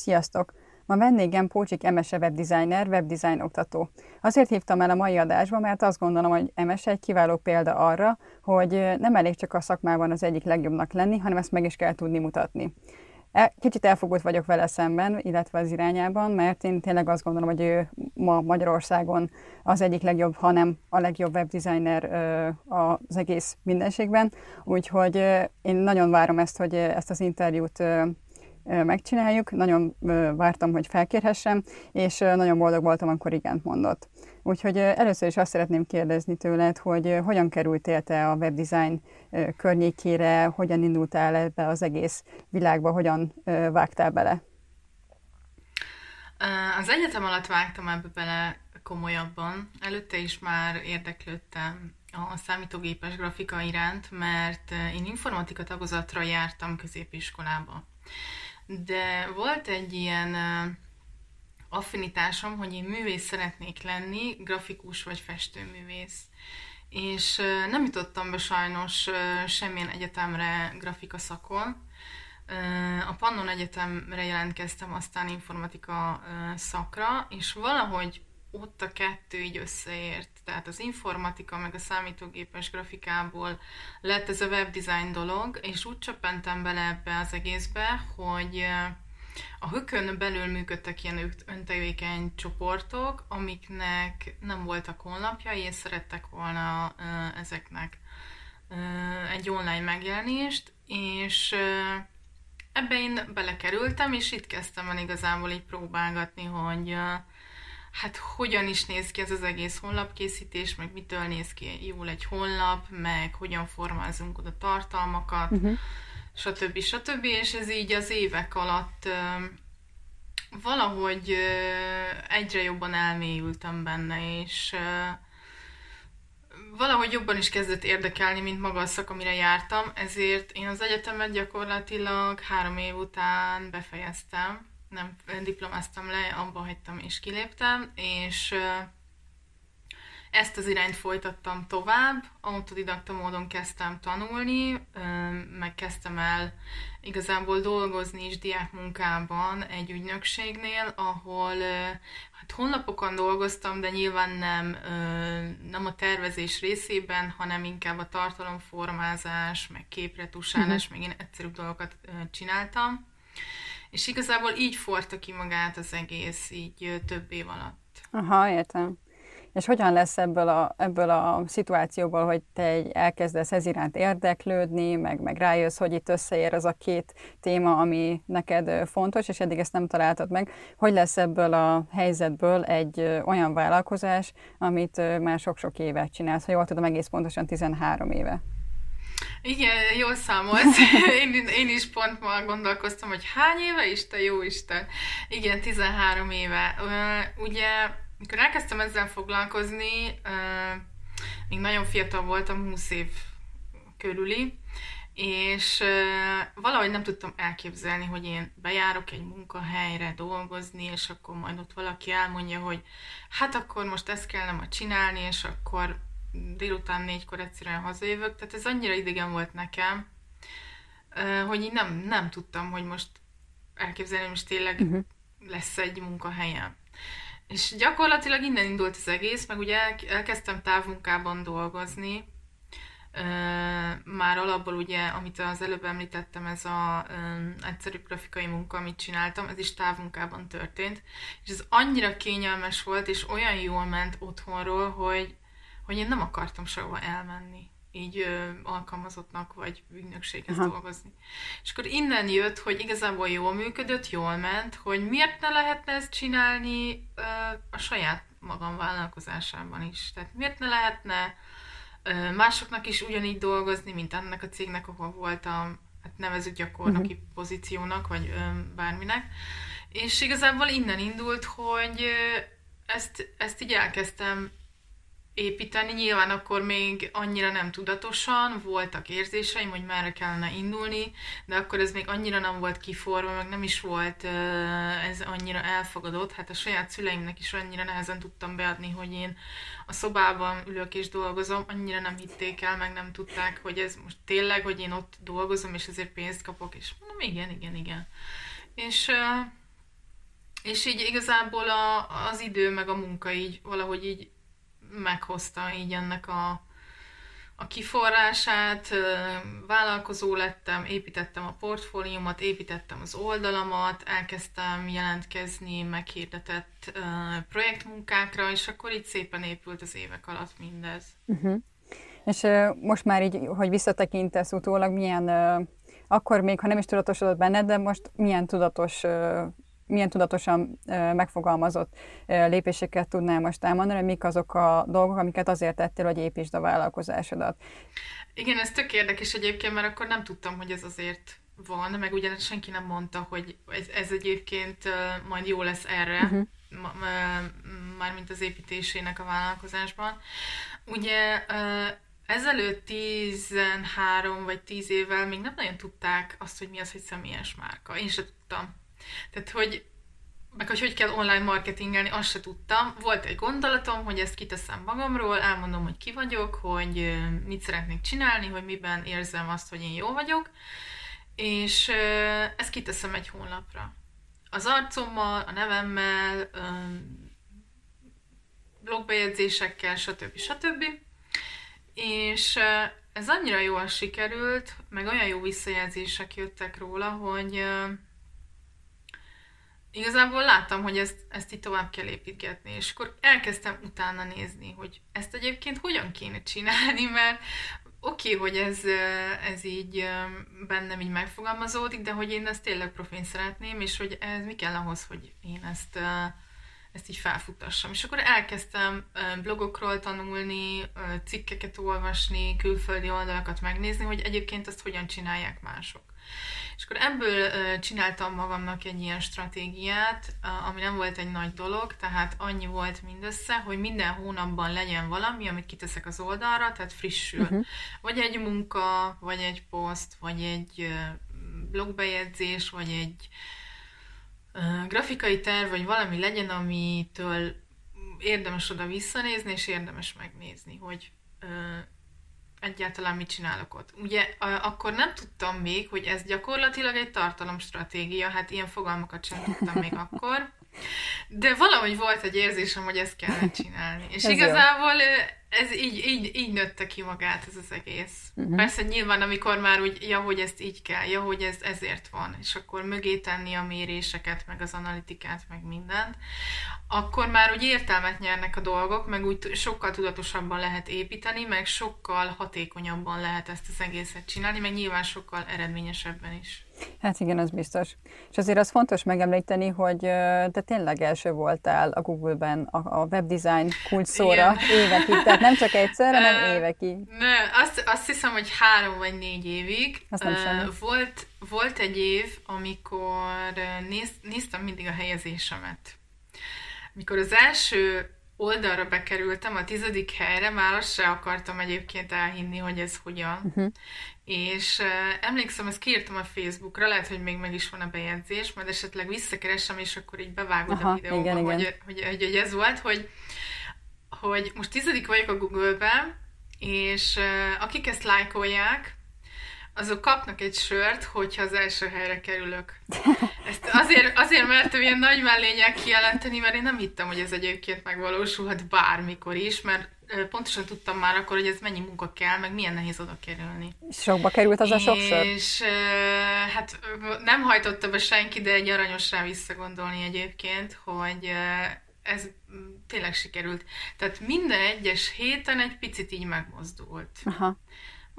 Sziasztok! Ma vendégem Pócsik Emese webdesigner, webdesign oktató. Azért hívtam el a mai adásba, mert azt gondolom, hogy Emese egy kiváló példa arra, hogy nem elég csak a szakmában az egyik legjobbnak lenni, hanem ezt meg is kell tudni mutatni. E, kicsit elfogult vagyok vele szemben, illetve az irányában, mert én tényleg azt gondolom, hogy ő ma Magyarországon az egyik legjobb, hanem a legjobb webdesigner az egész mindenségben. Úgyhogy én nagyon várom ezt, hogy ezt az interjút megcsináljuk. Nagyon vártam, hogy felkérhessem, és nagyon boldog voltam, amikor igent mondott. Úgyhogy először is azt szeretném kérdezni tőled, hogy hogyan kerültél te a webdesign környékére, hogyan indultál ebbe az egész világba, hogyan vágtál bele? Az egyetem alatt vágtam ebbe bele komolyabban. Előtte is már érdeklődtem a számítógépes grafika iránt, mert én informatika tagozatra jártam középiskolába. De volt egy ilyen affinitásom, hogy én művész szeretnék lenni, grafikus vagy festőművész. És nem jutottam be sajnos semmilyen egyetemre grafika szakon. A Pannon Egyetemre jelentkeztem aztán informatika szakra, és valahogy ott a kettő így összeért. Tehát az informatika meg a számítógépes grafikából lett ez a webdesign dolog, és úgy csöppentem bele ebbe az egészbe, hogy a hökön belül működtek ilyen öntevékeny csoportok, amiknek nem voltak honlapjai, és szerettek volna ezeknek egy online megjelenést, és ebbe én belekerültem, és itt kezdtem el igazából így próbálgatni, hogy hát hogyan is néz ki ez az egész honlapkészítés, meg mitől néz ki jól egy honlap, meg hogyan formázunk oda tartalmakat, uh-huh. stb. stb. És ez így az évek alatt valahogy egyre jobban elmélyültem benne, és valahogy jobban is kezdett érdekelni, mint maga a szak, amire jártam, ezért én az egyetemet gyakorlatilag három év után befejeztem, nem diplomáztam le, abba hagytam és kiléptem, és ezt az irányt folytattam tovább, autodidakta módon kezdtem tanulni, meg kezdtem el igazából dolgozni is diákmunkában egy ügynökségnél, ahol hát honlapokon dolgoztam, de nyilván nem, nem a tervezés részében, hanem inkább a tartalomformázás, meg képretusálás, uh-huh. meg én egyszerűbb dolgokat csináltam. És igazából így forta ki magát az egész, így több év alatt. Aha, értem. És hogyan lesz ebből a, ebből a szituációból, hogy te elkezdesz ez iránt érdeklődni, meg, meg rájössz, hogy itt összeér az a két téma, ami neked fontos, és eddig ezt nem találtad meg. Hogy lesz ebből a helyzetből egy olyan vállalkozás, amit már sok-sok évet csinálsz, ha jól tudom, egész pontosan 13 éve? Igen, jól számolsz. Én, én is pont ma gondolkoztam, hogy hány éve is, te jó Isten. Igen, 13 éve. Ugye, mikor elkezdtem ezzel foglalkozni, még nagyon fiatal voltam, 20 év körüli, és valahogy nem tudtam elképzelni, hogy én bejárok egy munkahelyre dolgozni, és akkor majd ott valaki elmondja, hogy hát akkor most ezt kellene ma csinálni, és akkor délután négykor egyszerűen hazajövök, tehát ez annyira idegen volt nekem, hogy én nem, nem tudtam, hogy most elképzelni, hogy most tényleg uh-huh. lesz egy munkahelyem. És gyakorlatilag innen indult az egész, meg ugye elkezdtem távmunkában dolgozni, már alapból ugye, amit az előbb említettem, ez a egyszerű grafikai munka, amit csináltam, ez is távmunkában történt, és ez annyira kényelmes volt, és olyan jól ment otthonról, hogy hogy én nem akartam sehova elmenni így ö, alkalmazottnak vagy ügynökséghez Aha. dolgozni. És akkor innen jött, hogy igazából jól működött, jól ment, hogy miért ne lehetne ezt csinálni ö, a saját magam vállalkozásában is. Tehát miért ne lehetne ö, másoknak is ugyanígy dolgozni, mint ennek a cégnek, ahol voltam, hát nevezük gyakornoki uh-huh. pozíciónak, vagy ö, bárminek. És igazából innen indult, hogy ö, ezt, ezt így elkezdtem építeni. Nyilván akkor még annyira nem tudatosan, voltak érzéseim, hogy merre kellene indulni, de akkor ez még annyira nem volt kiforva, meg nem is volt ez annyira elfogadott. Hát a saját szüleimnek is annyira nehezen tudtam beadni, hogy én a szobában ülök és dolgozom, annyira nem hitték el, meg nem tudták, hogy ez most tényleg, hogy én ott dolgozom, és ezért pénzt kapok, és mondom, igen, igen, igen. És és így igazából a, az idő meg a munka így valahogy így meghozta így ennek a, a kiforrását, vállalkozó lettem, építettem a portfóliómat, építettem az oldalamat, elkezdtem jelentkezni meghirdetett projektmunkákra, és akkor így szépen épült az évek alatt mindez. Uh-huh. És most már így, hogy visszatekintesz utólag, milyen, akkor még, ha nem is tudatosodott benned, de most milyen tudatos milyen tudatosan megfogalmazott lépéseket tudnál most elmondani, mik azok a dolgok, amiket azért tettél, hogy építsd a vállalkozásodat. Igen, ez tök érdekes egyébként, mert akkor nem tudtam, hogy ez azért van, meg ugyanis senki nem mondta, hogy ez, ez egyébként majd jó lesz erre, uh-huh. mármint az építésének a vállalkozásban. Ugye ezelőtt 13 vagy 10 évvel még nem nagyon tudták azt, hogy mi az, hogy személyes márka. Én sem tudtam. Tehát, hogy meg hogy hogy kell online marketingelni, azt se tudtam. Volt egy gondolatom, hogy ezt kiteszem magamról, elmondom, hogy ki vagyok, hogy mit szeretnék csinálni, hogy miben érzem azt, hogy én jó vagyok, és ezt kiteszem egy honlapra. Az arcommal, a nevemmel, blogbejegyzésekkel, stb. stb. És ez annyira jól sikerült, meg olyan jó visszajelzések jöttek róla, hogy igazából láttam, hogy ezt, ezt itt tovább kell építgetni, és akkor elkezdtem utána nézni, hogy ezt egyébként hogyan kéne csinálni, mert oké, okay, hogy ez, ez így bennem így megfogalmazódik, de hogy én ezt tényleg profén szeretném, és hogy ez mi kell ahhoz, hogy én ezt, ezt így felfutassam. És akkor elkezdtem blogokról tanulni, cikkeket olvasni, külföldi oldalakat megnézni, hogy egyébként ezt hogyan csinálják mások. És akkor ebből csináltam magamnak egy ilyen stratégiát, ami nem volt egy nagy dolog, tehát annyi volt mindössze, hogy minden hónapban legyen valami, amit kiteszek az oldalra, tehát frissül. Uh-huh. Vagy egy munka, vagy egy poszt, vagy egy blogbejegyzés, vagy egy grafikai terv, vagy valami legyen, amitől érdemes oda visszanézni, és érdemes megnézni, hogy egyáltalán mit csinálok ott. Ugye akkor nem tudtam még, hogy ez gyakorlatilag egy tartalomstratégia, hát ilyen fogalmakat sem tudtam még akkor, de valahogy volt egy érzésem, hogy ezt kellene csinálni. És ez igazából jó ez így, így, így nőtte ki magát ez az egész. Uh-huh. Persze nyilván, amikor már úgy, ja, hogy ezt így kell, ja, hogy ez ezért van, és akkor mögé tenni a méréseket, meg az analitikát, meg mindent, akkor már úgy értelmet nyernek a dolgok, meg úgy sokkal tudatosabban lehet építeni, meg sokkal hatékonyabban lehet ezt az egészet csinálni, meg nyilván sokkal eredményesebben is. Hát igen, az biztos. És azért az fontos megemlíteni, hogy te tényleg első voltál a Google-ben a, a webdesign kulcs szóra évekig, tehát nem csak egyszer, hanem évekig. Ne, azt, azt hiszem, hogy három vagy négy évig. Azt nem uh, volt, volt egy év, amikor néz, néztem mindig a helyezésemet. Mikor az első oldalra bekerültem, a tizedik helyre, már azt se akartam egyébként elhinni, hogy ez hogyan. Uh-huh. És uh, emlékszem, ezt kiírtam a Facebookra, lehet, hogy még meg is van a bejegyzés, majd esetleg visszakeresem, és akkor így bevágod Aha, a videóba, igen, hogy, igen. Hogy, hogy, hogy ez volt, hogy, hogy most tizedik vagyok a Google-ben, és uh, akik ezt lájkolják, azok kapnak egy sört, hogyha az első helyre kerülök. Ezt azért, azért mertem ilyen nagy mellények kijelenteni, mert én nem hittem, hogy ez egyébként megvalósulhat bármikor is, mert pontosan tudtam már akkor, hogy ez mennyi munka kell, meg milyen nehéz oda kerülni. Sokba került az a sok sör? És hát nem hajtotta be senki, de egy aranyosra visszagondolni egyébként, hogy ez tényleg sikerült. Tehát minden egyes héten egy picit így megmozdult. Aha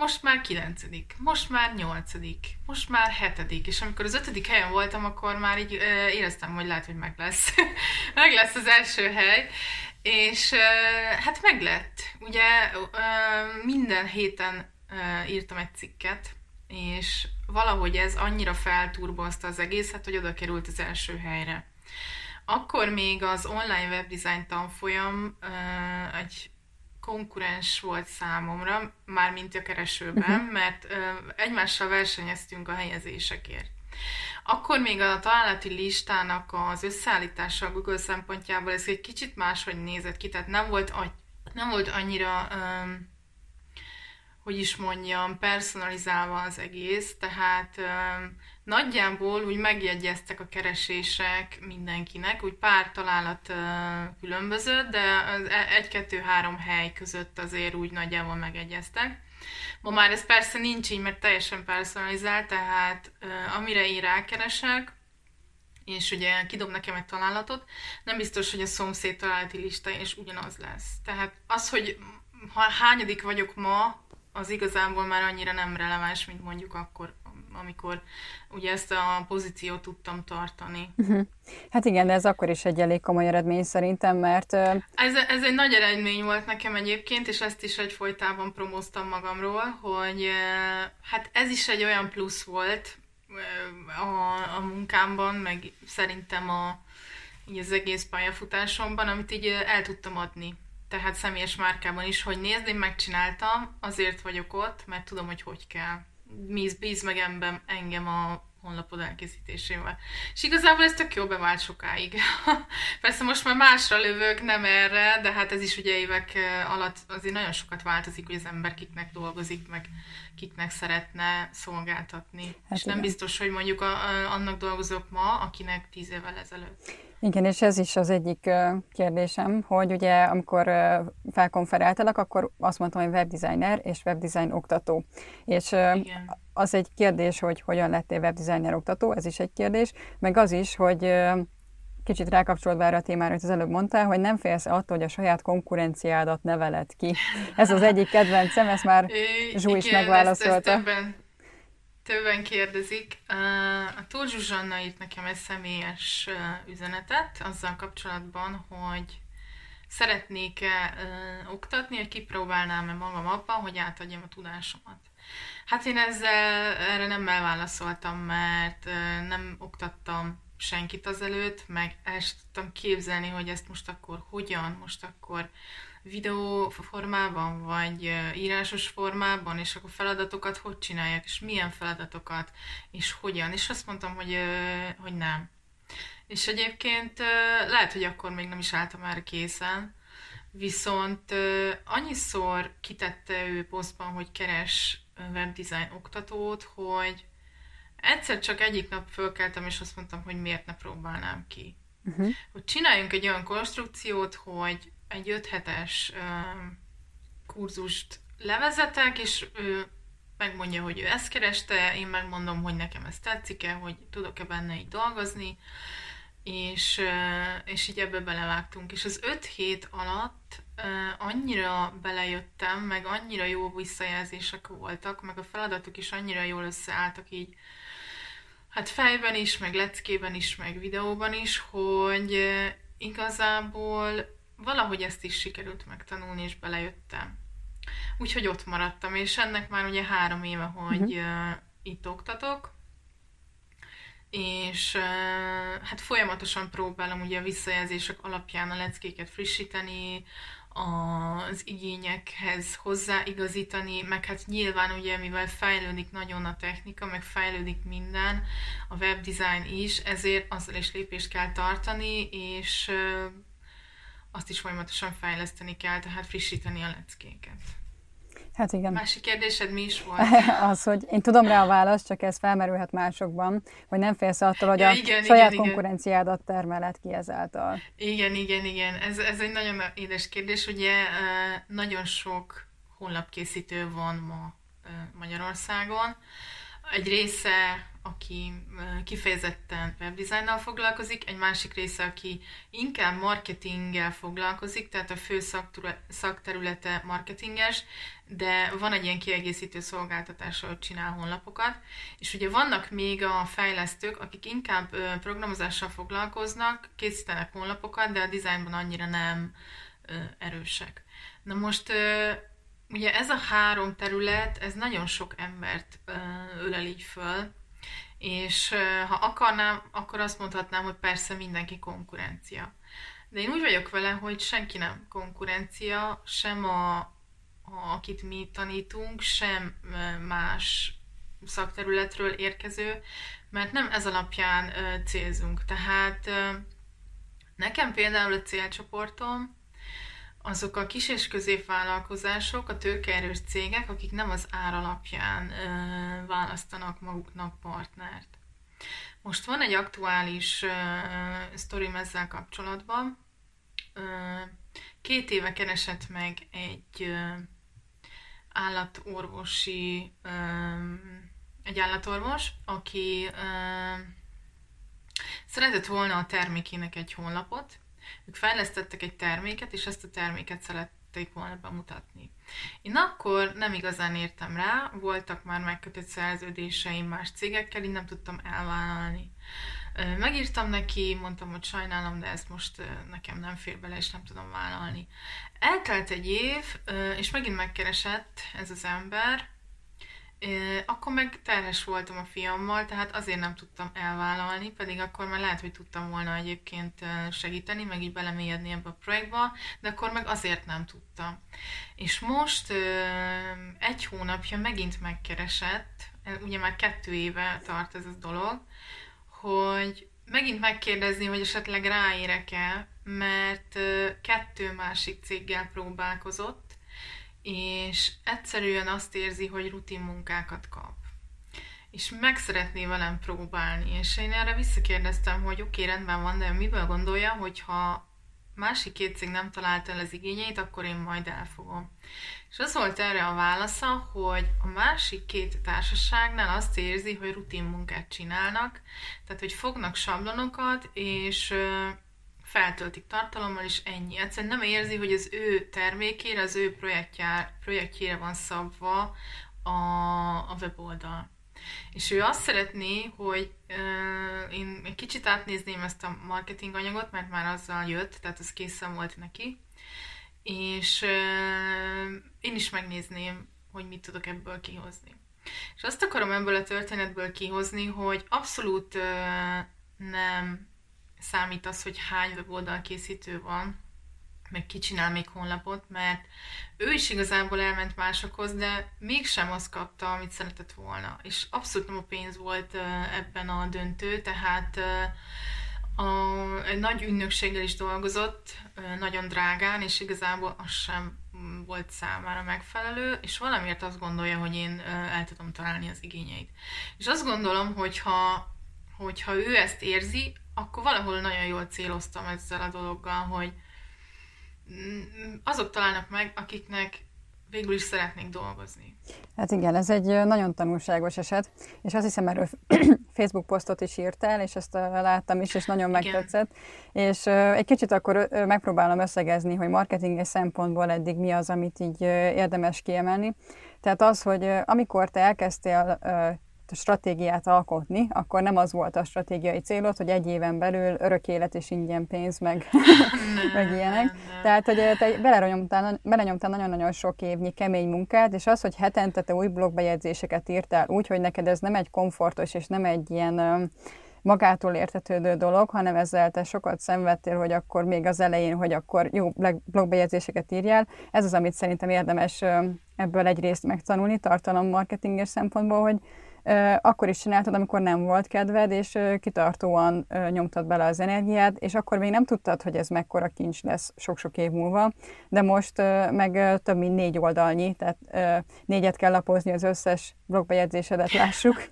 most már kilencedik, most már nyolcadik, most már hetedik, és amikor az ötödik helyen voltam, akkor már így ö, éreztem, hogy lehet, hogy meg lesz. meg lesz az első hely, és hát meg lett. Ugye minden héten írtam egy cikket, és valahogy ez annyira felturbozta az egészet, hogy oda került az első helyre. Akkor még az online webdesign tanfolyam egy konkurens volt számomra, mármint a keresőben, uh-huh. mert egymással versenyeztünk a helyezésekért. Akkor még a találati listának az összeállítása a Google szempontjából ez egy kicsit máshogy nézett ki, tehát nem volt, nem volt annyira ö, hogy is mondjam, personalizálva az egész, tehát nagyjából úgy megjegyeztek a keresések mindenkinek, úgy pár találat különbözött, de e, egy-kettő-három hely között azért úgy nagyjából megegyeztek. Ma már ez persze nincs így, mert teljesen personalizált, tehát amire én rákeresek, és ugye kidob nekem egy találatot, nem biztos, hogy a szomszéd találati lista és ugyanaz lesz. Tehát az, hogy ha hányadik vagyok ma, az igazából már annyira nem releváns, mint mondjuk akkor, amikor ugye ezt a pozíciót tudtam tartani. Uh-huh. Hát igen, de ez akkor is egy elég komoly eredmény szerintem, mert... Ez, ez egy nagy eredmény volt nekem egyébként, és ezt is egyfolytában promóztam magamról, hogy hát ez is egy olyan plusz volt a, a munkámban, meg szerintem a, így az egész pályafutásomban, amit így el tudtam adni tehát személyes márkában is, hogy nézd, én megcsináltam, azért vagyok ott, mert tudom, hogy hogy kell. Bíz, bíz meg engem, engem a honlapod elkészítésével. És igazából ez tök jó bevált sokáig. Persze most már másra lövök, nem erre, de hát ez is ugye évek alatt azért nagyon sokat változik, hogy az ember kiknek dolgozik, meg kiknek szeretne szolgáltatni. Hát és igen. nem biztos, hogy mondjuk a, a, annak dolgozok ma, akinek tíz évvel ezelőtt. Igen, és ez is az egyik kérdésem, hogy ugye amikor felkonferáltalak, akkor azt mondtam, hogy webdesigner és webdesign oktató. És Igen. az egy kérdés, hogy hogyan lettél webdesigner oktató, ez is egy kérdés, meg az is, hogy kicsit rákapcsolódva erre a témára, hogy az előbb mondtál, hogy nem félsz attól, hogy a saját konkurenciádat neveled ki. Ez az egyik kedvencem, ezt már Zsú is megválaszolta. Ezt, ezt többen, Többen kérdezik. A Tóth Zsuzsanna írt nekem egy személyes üzenetet azzal kapcsolatban, hogy szeretnék-e oktatni, hogy kipróbálnám-e magam abban, hogy átadjam a tudásomat. Hát én ezzel erre nem elválaszoltam, mert nem oktattam senkit azelőtt, meg el sem tudtam képzelni, hogy ezt most akkor hogyan, most akkor videó formában, vagy írásos formában, és akkor feladatokat hogy csinálják, és milyen feladatokat, és hogyan. És azt mondtam, hogy, hogy nem. És egyébként lehet, hogy akkor még nem is álltam erre készen, viszont annyiszor kitette ő posztban, hogy keres webdesign oktatót, hogy egyszer csak egyik nap fölkeltem, és azt mondtam, hogy miért ne próbálnám ki. Uh-huh. Hogy csináljunk egy olyan konstrukciót, hogy egy öt hetes kurzust levezetek, és ő megmondja, hogy ő ezt kereste, én megmondom, hogy nekem ez tetszik-e, hogy tudok-e benne így dolgozni, és, és így ebbe belevágtunk. És az öt hét alatt annyira belejöttem, meg annyira jó visszajelzések voltak, meg a feladatok is annyira jól összeálltak így, hát fejben is, meg leckében is, meg videóban is, hogy igazából valahogy ezt is sikerült megtanulni, és belejöttem. Úgyhogy ott maradtam, és ennek már ugye három éve, hogy uh-huh. uh, itt oktatok, és hát folyamatosan próbálom ugye a visszajelzések alapján a leckéket frissíteni, az igényekhez hozzáigazítani, meg hát nyilván ugye, mivel fejlődik nagyon a technika, meg fejlődik minden, a webdesign is, ezért azzal is lépést kell tartani, és azt is folyamatosan fejleszteni kell, tehát frissíteni a leckéket. Hát igen. Másik kérdésed mi is volt? az, hogy én tudom rá a választ, csak ez felmerülhet másokban, hogy nem félsz attól, hogy ja, a igen, saját igen, konkurenciádat termeled ki ezáltal. Igen, igen, igen. Ez, ez egy nagyon édes kérdés. Ugye nagyon sok honlapkészítő van ma Magyarországon. Egy része aki kifejezetten webdesignnal foglalkozik, egy másik része, aki inkább marketinggel foglalkozik, tehát a fő szakterülete marketinges, de van egy ilyen kiegészítő szolgáltatás, ahol csinál honlapokat, és ugye vannak még a fejlesztők, akik inkább programozással foglalkoznak, készítenek honlapokat, de a dizájnban annyira nem erősek. Na most ugye ez a három terület, ez nagyon sok embert ölel így föl, és ha akarnám, akkor azt mondhatnám, hogy persze mindenki konkurencia. De én úgy vagyok vele, hogy senki nem konkurencia, sem a, a akit mi tanítunk, sem más szakterületről érkező, mert nem ez alapján célzunk. Tehát nekem például a célcsoportom azok a kis és középvállalkozások, a tőkeerős cégek, akik nem az ár alapján ö, választanak maguknak partnert. Most van egy aktuális uh, sztorim ezzel kapcsolatban. Uh, két éve keresett meg egy uh, állatorvosi, uh, egy állatorvos, aki uh, szeretett volna a termékének egy honlapot. Ők fejlesztettek egy terméket, és ezt a terméket szerették volna bemutatni. Én akkor nem igazán értem rá, voltak már megkötött szerződéseim más cégekkel, így nem tudtam elvállalni. Megírtam neki, mondtam, hogy sajnálom, de ezt most nekem nem fér bele, és nem tudom vállalni. Eltelt egy év, és megint megkeresett ez az ember, akkor meg terhes voltam a fiammal, tehát azért nem tudtam elvállalni, pedig akkor már lehet, hogy tudtam volna egyébként segíteni, meg így belemélyedni ebbe a projektbe, de akkor meg azért nem tudtam. És most egy hónapja megint megkeresett, ugye már kettő éve tart ez a dolog, hogy megint megkérdezni, hogy esetleg ráérek-e, mert kettő másik céggel próbálkozott, és egyszerűen azt érzi, hogy rutin munkákat kap. És meg szeretné velem próbálni, és én erre visszakérdeztem, hogy oké, okay, rendben van, de miből gondolja, hogyha másik két cég nem találta el az igényeit, akkor én majd elfogom. És az volt erre a válasza, hogy a másik két társaságnál azt érzi, hogy rutin munkát csinálnak, tehát hogy fognak sablonokat, és feltöltik tartalommal, és ennyi. Egyszerűen nem érzi, hogy az ő termékére, az ő projektjá, projektjére van szabva a, a weboldal. És ő azt szeretné, hogy uh, én egy kicsit átnézném ezt a marketing anyagot, mert már azzal jött, tehát az készen volt neki, és uh, én is megnézném, hogy mit tudok ebből kihozni. És azt akarom ebből a történetből kihozni, hogy abszolút uh, nem számít az, hogy hány weboldal készítő van, meg ki csinál még honlapot, mert ő is igazából elment másokhoz, de mégsem azt kapta, amit szeretett volna. És abszolút nem a pénz volt ebben a döntő, tehát a, egy nagy ügynökséggel is dolgozott, nagyon drágán, és igazából az sem volt számára megfelelő, és valamiért azt gondolja, hogy én el tudom találni az igényeit. És azt gondolom, hogy ha, hogyha ő ezt érzi, akkor valahol nagyon jól céloztam ezzel a dologgal, hogy azok találnak meg, akiknek végül is szeretnék dolgozni. Hát igen, ez egy nagyon tanulságos eset, és azt hiszem erről Facebook posztot is írtál, és ezt láttam is, és nagyon igen. megtetszett. És egy kicsit akkor megpróbálom összegezni, hogy marketinges szempontból eddig mi az, amit így érdemes kiemelni. Tehát az, hogy amikor te elkezdtél stratégiát alkotni, akkor nem az volt a stratégiai célod, hogy egy éven belül örök élet és ingyen pénz, meg, meg ilyenek. Tehát, hogy te belenyomtál, belenyomtál nagyon-nagyon sok évnyi kemény munkát, és az, hogy hetente te új blogbejegyzéseket írtál úgy, hogy neked ez nem egy komfortos és nem egy ilyen magától értetődő dolog, hanem ezzel te sokat szenvedtél, hogy akkor még az elején, hogy akkor jó blogbejegyzéseket írjál. Ez az, amit szerintem érdemes ebből egyrészt megtanulni tartalommarketinges szempontból, hogy akkor is csináltad, amikor nem volt kedved, és kitartóan nyomtad bele az energiát, és akkor még nem tudtad, hogy ez mekkora kincs lesz sok-sok év múlva, de most meg több mint négy oldalnyi, tehát négyet kell lapozni az összes blogbejegyzésedet, lássuk.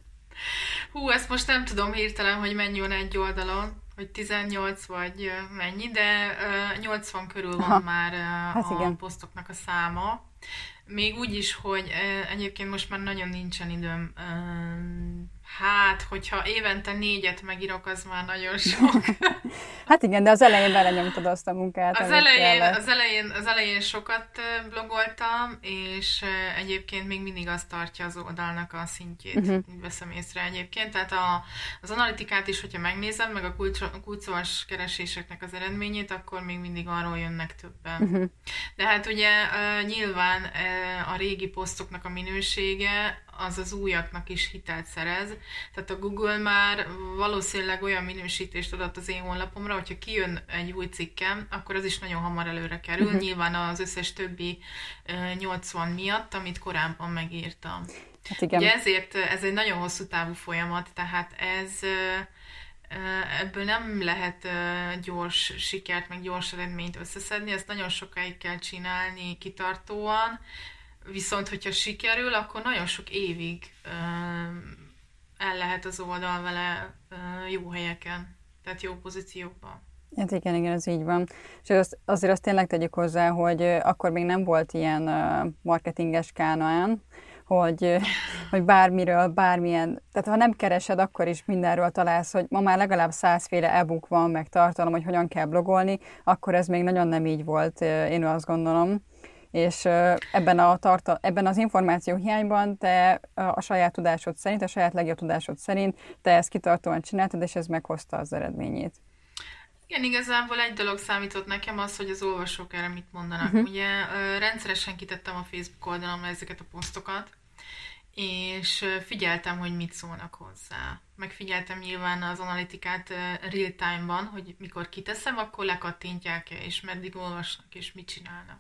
Hú, ezt most nem tudom hirtelen, hogy mennyi van egy oldalon, hogy 18 vagy mennyi, de 80 körül van Aha. már hát a igen. posztoknak a száma. Még úgy is, hogy egyébként most már nagyon nincsen időm. Hát, hogyha évente négyet megírok, az már nagyon sok. hát igen, de az elején belenyomtad azt a munkát. Az elején, az, elején, az elején sokat blogoltam, és egyébként még mindig azt tartja az oldalnak a szintjét, uh-huh. veszem észre egyébként. Tehát a, az analitikát is, hogyha megnézem, meg a kulcsos kereséseknek az eredményét, akkor még mindig arról jönnek többen. Uh-huh. De hát ugye nyilván a régi posztoknak a minősége az az újaknak is hitelt szerez. Tehát a Google már valószínűleg olyan minősítést adott az én honlapomra, hogyha kijön egy új cikkem, akkor az is nagyon hamar előre kerül. Uh-huh. Nyilván az összes többi 80 miatt, amit korábban megírtam. Hát igen. Ugye ezért ez egy nagyon hosszú távú folyamat, tehát ez ebből nem lehet gyors sikert, meg gyors eredményt összeszedni, ezt nagyon sokáig kell csinálni kitartóan, viszont hogyha sikerül, akkor nagyon sok évig el lehet az oldal vele jó helyeken, tehát jó pozíciókban. Hát igen, igen, ez így van. És az, azért azt tényleg tegyük hozzá, hogy akkor még nem volt ilyen marketinges kánoán, hogy, hogy bármiről, bármilyen, tehát ha nem keresed, akkor is mindenről találsz, hogy ma már legalább százféle e-book van, meg tartalom, hogy hogyan kell blogolni, akkor ez még nagyon nem így volt, én azt gondolom. És ebben, a tartal- ebben az információ hiányban te a saját tudásod szerint, a saját legjobb tudásod szerint te ezt kitartóan csináltad, és ez meghozta az eredményét. Igen, igazából egy dolog számított nekem az, hogy az olvasók erre mit mondanak. Uh-huh. Ugye rendszeresen kitettem a Facebook oldalon ezeket a posztokat, és figyeltem, hogy mit szólnak hozzá. Megfigyeltem nyilván az analitikát real time-ban, hogy mikor kiteszem, akkor lekattintják-e, és meddig olvasnak, és mit csinálnak.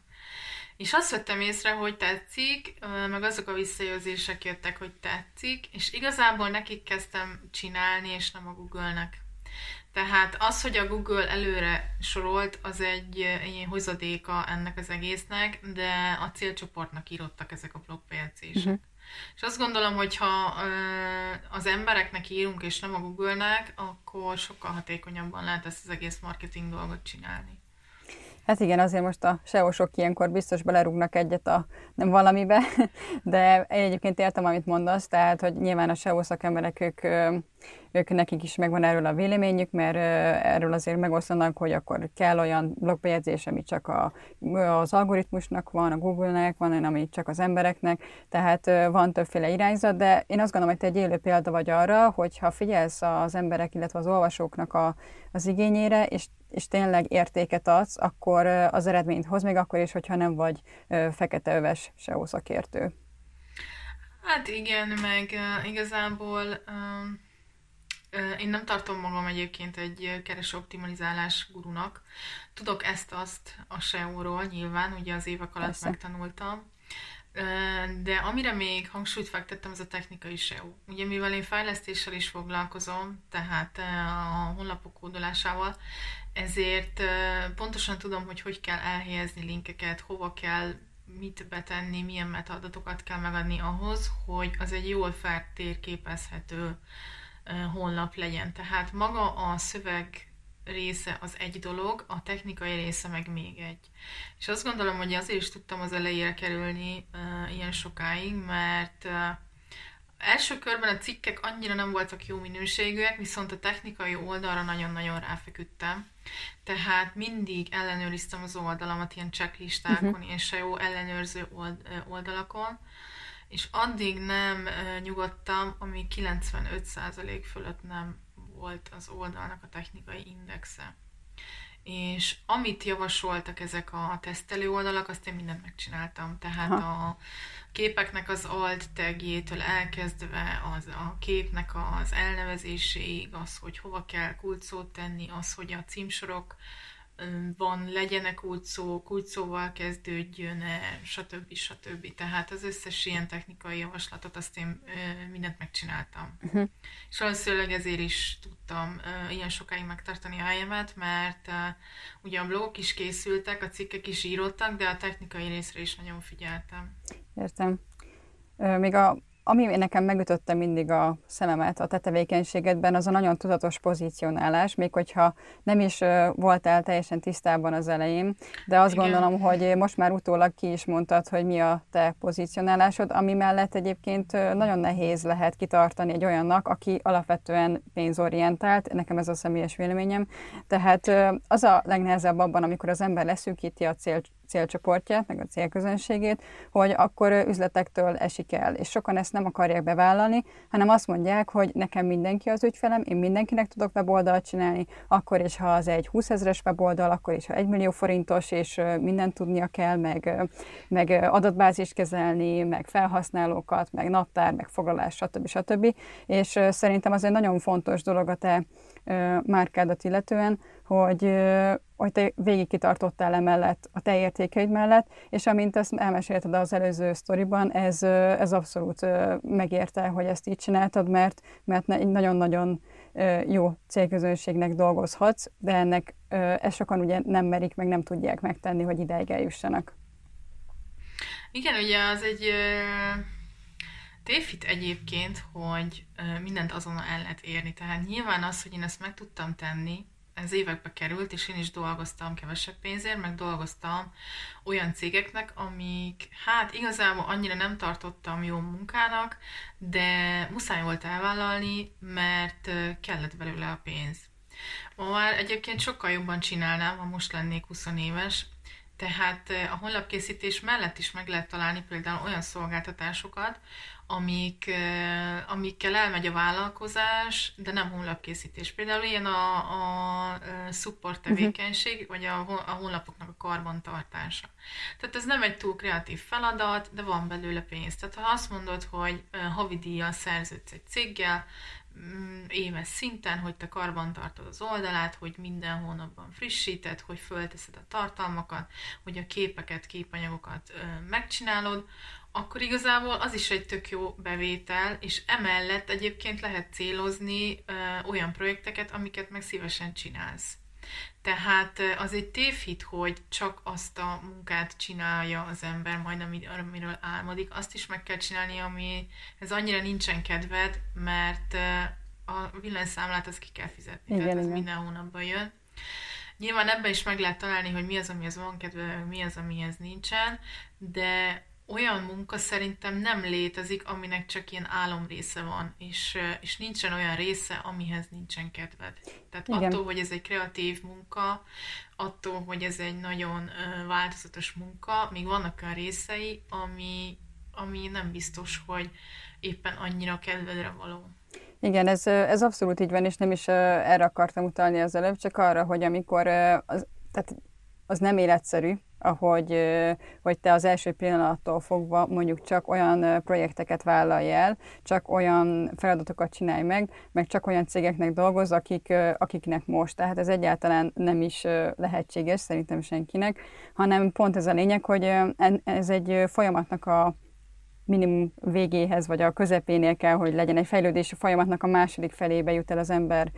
És azt vettem észre, hogy tetszik, meg azok a visszajelzések jöttek, hogy tetszik, és igazából nekik kezdtem csinálni, és nem a Google-nek. Tehát az, hogy a Google előre sorolt, az egy ilyen hozadéka ennek az egésznek, de a célcsoportnak írottak ezek a blogbejegyzések. Uh-huh. És azt gondolom, hogy ha az embereknek írunk, és nem a Google-nek, akkor sokkal hatékonyabban lehet ezt az egész marketing dolgot csinálni. Hát igen, azért most a SEO-sok ilyenkor biztos belerúgnak egyet a nem valamibe, de egyébként értem, amit mondasz, tehát, hogy nyilván a SEO szakemberek, ők, ők nekik is megvan erről a véleményük, mert erről azért megosztanak, hogy akkor kell olyan blogbejegyzés, ami csak a, az algoritmusnak van, a Google-nek van, olyan, ami csak az embereknek, tehát van többféle irányzat, de én azt gondolom, hogy te egy élő példa vagy arra, hogy ha figyelsz az emberek, illetve az olvasóknak a, az igényére, és és tényleg értéket adsz, akkor az eredményt hoz, még akkor is, hogyha nem vagy feketeöves SEO szakértő. Hát igen, meg igazából én nem tartom magam egyébként egy kereső optimalizálás gurunak. Tudok ezt-azt a SEO-ról nyilván, ugye az évek alatt Persze. megtanultam, de amire még hangsúlyt fektettem, az a technikai SEO. Ugye mivel én fejlesztéssel is foglalkozom, tehát a honlapok kódolásával, ezért pontosan tudom, hogy hogy kell elhelyezni linkeket, hova kell mit betenni, milyen metadatokat kell megadni ahhoz, hogy az egy jól feltérképezhető honlap legyen. Tehát maga a szöveg része az egy dolog, a technikai része meg még egy. És azt gondolom, hogy azért is tudtam az elejére kerülni uh, ilyen sokáig, mert uh, első körben a cikkek annyira nem voltak jó minőségűek, viszont a technikai oldalra nagyon-nagyon ráfeküdtem. Tehát mindig ellenőriztem az oldalamat ilyen checklistákon, uh-huh. ilyen jó ellenőrző old, oldalakon, és addig nem uh, nyugodtam, amíg 95% fölött nem volt az oldalnak a technikai indexe. És amit javasoltak ezek a tesztelő oldalak, azt én mindent megcsináltam. Tehát Aha. a képeknek az alt tagjétől elkezdve az a képnek az elnevezéséig, az, hogy hova kell kulcót tenni, az, hogy a címsorok van, legyenek kulcsszó, kulcsszóval kezdődjön, stb. stb. Tehát az összes ilyen technikai javaslatot azt én mindent megcsináltam. Uh-huh. És valószínűleg ezért is tudtam ilyen sokáig megtartani a helyemet, mert ugye a blogok is készültek, a cikkek is írottak, de a technikai részre is nagyon figyeltem. Értem. Még a ami nekem megütötte mindig a szememet a te tevékenységedben, az a nagyon tudatos pozícionálás, még hogyha nem is voltál teljesen tisztában az elején, de azt Igen. gondolom, hogy most már utólag ki is mondtad, hogy mi a te pozícionálásod, ami mellett egyébként nagyon nehéz lehet kitartani egy olyannak, aki alapvetően pénzorientált, nekem ez a személyes véleményem, tehát az a legnehezebb abban, amikor az ember leszűkíti a cél, célcsoportját, meg a célközönségét, hogy akkor üzletektől esik el. És sokan ezt nem akarják bevállalni, hanem azt mondják, hogy nekem mindenki az ügyfelem, én mindenkinek tudok weboldalt csinálni, akkor is, ha az egy 20 ezeres weboldal, akkor is, ha 1 millió forintos, és mindent tudnia kell, meg, meg adatbázist kezelni, meg felhasználókat, meg naptár, meg foglalás, stb. stb. És szerintem az egy nagyon fontos dolog a te márkádat illetően, hogy, hogy te végig kitartottál emellett, a te értékeid mellett, és amint ezt elmesélted az előző sztoriban, ez, ez abszolút megérte, hogy ezt így csináltad, mert, mert nagyon-nagyon jó célközönségnek dolgozhatsz, de ennek ezt sokan ugye nem merik, meg nem tudják megtenni, hogy ideig eljussanak. Igen, ugye az egy tévhit egyébként, hogy mindent azonnal el lehet érni. Tehát nyilván az, hogy én ezt meg tudtam tenni, ez évekbe került, és én is dolgoztam kevesebb pénzért, meg dolgoztam olyan cégeknek, amik hát igazából annyira nem tartottam jó munkának, de muszáj volt elvállalni, mert kellett belőle a pénz. Ma már egyébként sokkal jobban csinálnám, ha most lennék 20 éves, tehát a honlapkészítés mellett is meg lehet találni például olyan szolgáltatásokat, amik, amikkel elmegy a vállalkozás, de nem honlapkészítés. Például ilyen a, a support mhm. tevékenység, vagy a, a honlapoknak a karbantartása. Tehát ez nem egy túl kreatív feladat, de van belőle pénz. Tehát ha azt mondod, hogy havidíjjal szerződsz egy céggel, mm, éves szinten, hogy te karban tartod az oldalát, hogy minden hónapban frissíted, hogy fölteszed a tartalmakat, hogy a képeket, képanyagokat megcsinálod, akkor igazából az is egy tök jó bevétel, és emellett egyébként lehet célozni ö, olyan projekteket, amiket meg szívesen csinálsz. Tehát az egy tévhit, hogy csak azt a munkát csinálja az ember, majd amiről álmodik, azt is meg kell csinálni, ami ez annyira nincsen kedved, mert a villanyszámlát azt ki kell fizetni, igen, tehát ez igen. minden hónapban jön. Nyilván ebben is meg lehet találni, hogy mi az, amihez van kedve, mi az, amihez nincsen, de olyan munka szerintem nem létezik, aminek csak ilyen álom része van, és, és nincsen olyan része, amihez nincsen kedved. Tehát Igen. attól, hogy ez egy kreatív munka, attól, hogy ez egy nagyon változatos munka, még vannak olyan részei, ami, ami nem biztos, hogy éppen annyira kedvedre való. Igen, ez, ez abszolút így van, és nem is erre akartam utalni az előbb, csak arra, hogy amikor az, tehát az nem életszerű, ahogy hogy te az első pillanattól fogva mondjuk csak olyan projekteket vállalj el, csak olyan feladatokat csinálj meg, meg csak olyan cégeknek dolgoz, akik, akiknek most. Tehát ez egyáltalán nem is lehetséges szerintem senkinek, hanem pont ez a lényeg, hogy ez egy folyamatnak a minimum végéhez, vagy a közepénél kell, hogy legyen egy fejlődési folyamatnak a második felébe jut el az ember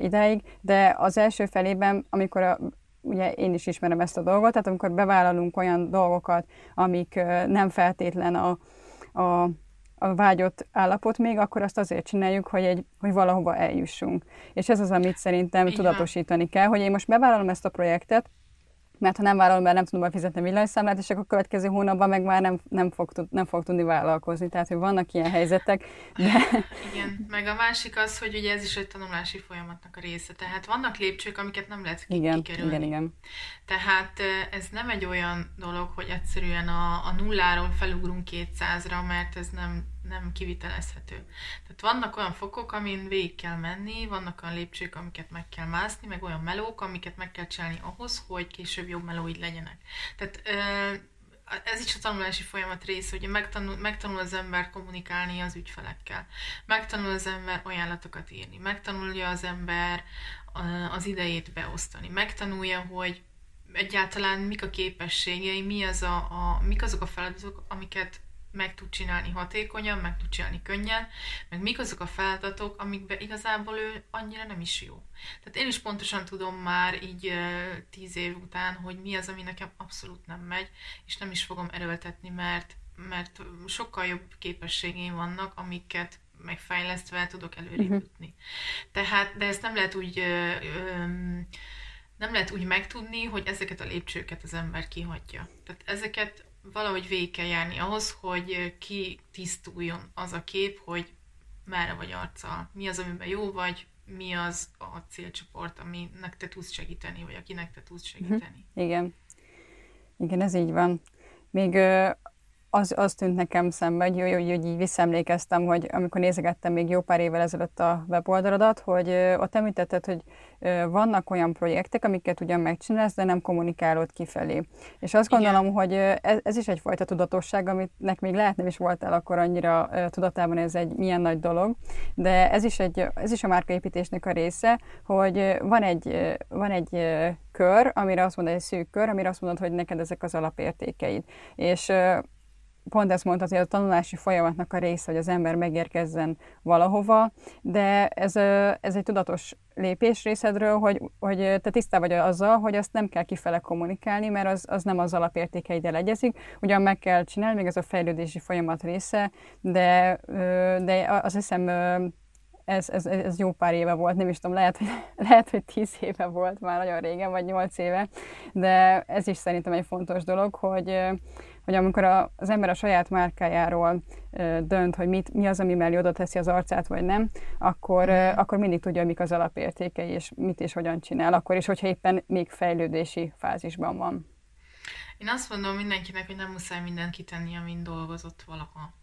ideig, de az első felében, amikor a ugye én is ismerem ezt a dolgot, tehát amikor bevállalunk olyan dolgokat, amik nem feltétlen a, a, a vágyott állapot még, akkor azt azért csináljuk, hogy, egy, hogy valahova eljussunk. És ez az, amit szerintem Igen. tudatosítani kell, hogy én most bevállalom ezt a projektet, mert ha nem vállalom be, nem tudom befizetni villanyszámlát, és akkor a következő hónapban meg már nem, nem, fog, nem fog tudni vállalkozni. Tehát, hogy vannak ilyen helyzetek, de... Igen, meg a másik az, hogy ugye ez is egy tanulási folyamatnak a része. Tehát vannak lépcsők, amiket nem lehet igen, kikerülni. Igen, igen. Tehát ez nem egy olyan dolog, hogy egyszerűen a, a nulláról felugrunk 200-ra, mert ez nem, nem kivitelezhető. Tehát vannak olyan fokok, amin végig kell menni, vannak olyan lépcsők, amiket meg kell mászni, meg olyan melók, amiket meg kell csinálni ahhoz, hogy később jobb melóid legyenek. Tehát ez is a tanulási folyamat része, hogy megtanul, megtanul az ember kommunikálni az ügyfelekkel, megtanul az ember ajánlatokat írni, megtanulja az ember az idejét beosztani, megtanulja, hogy egyáltalán mik a képességei, mi az a, a, mik azok a feladatok, amiket meg tud csinálni hatékonyan, meg tud csinálni könnyen, meg mik azok a feladatok, amikben igazából ő annyira nem is jó. Tehát én is pontosan tudom már így tíz év után, hogy mi az, ami nekem abszolút nem megy, és nem is fogom erőltetni, mert, mert sokkal jobb képességeim vannak, amiket megfejlesztve tudok előrébb uh-huh. jutni. Tehát, de ezt nem lehet úgy ö, ö, nem lehet úgy megtudni, hogy ezeket a lépcsőket az ember kihagyja. Tehát ezeket valahogy végig kell járni ahhoz, hogy ki tisztuljon az a kép, hogy merre vagy arccal, mi az, amiben jó vagy, mi az a célcsoport, aminek te tudsz segíteni, vagy akinek te tudsz mhm. segíteni. Igen. Igen, ez így van. Még az, az tűnt nekem szembe, hogy, hogy, hogy így visszaemlékeztem, hogy amikor nézegettem még jó pár évvel ezelőtt a weboldaladat, hogy ott említetted, hogy vannak olyan projektek, amiket ugyan megcsinálsz, de nem kommunikálod kifelé. És azt gondolom, Igen. hogy ez, ez is egyfajta tudatosság, aminek még lehet nem is voltál akkor annyira tudatában, ez egy milyen nagy dolog, de ez is, egy, ez is a márkaépítésnek a része, hogy van egy, van egy kör, amire azt mondod, egy szűk kör, amire azt mondod, hogy neked ezek az alapértékeid. És pont ezt mondtad, hogy a tanulási folyamatnak a része, hogy az ember megérkezzen valahova, de ez, ez egy tudatos lépés részedről, hogy, hogy te tisztában vagy azzal, hogy azt nem kell kifele kommunikálni, mert az, az nem az alapértékeiddel egyezik. Ugyan meg kell csinálni, még ez a fejlődési folyamat része, de, de azt hiszem ez, ez, ez jó pár éve volt, nem is tudom, lehet, hogy, lehet, hogy tíz éve volt már nagyon régen, vagy nyolc éve, de ez is szerintem egy fontos dolog, hogy, hogy amikor a, az ember a saját márkájáról dönt, hogy mit, mi az, ami mellé oda teszi az arcát, vagy nem, akkor, mm. akkor mindig tudja, mik az alapértékei, és mit és hogyan csinál, akkor is, hogyha éppen még fejlődési fázisban van. Én azt mondom mindenkinek, hogy nem muszáj mindent kitenni, amin dolgozott valaha.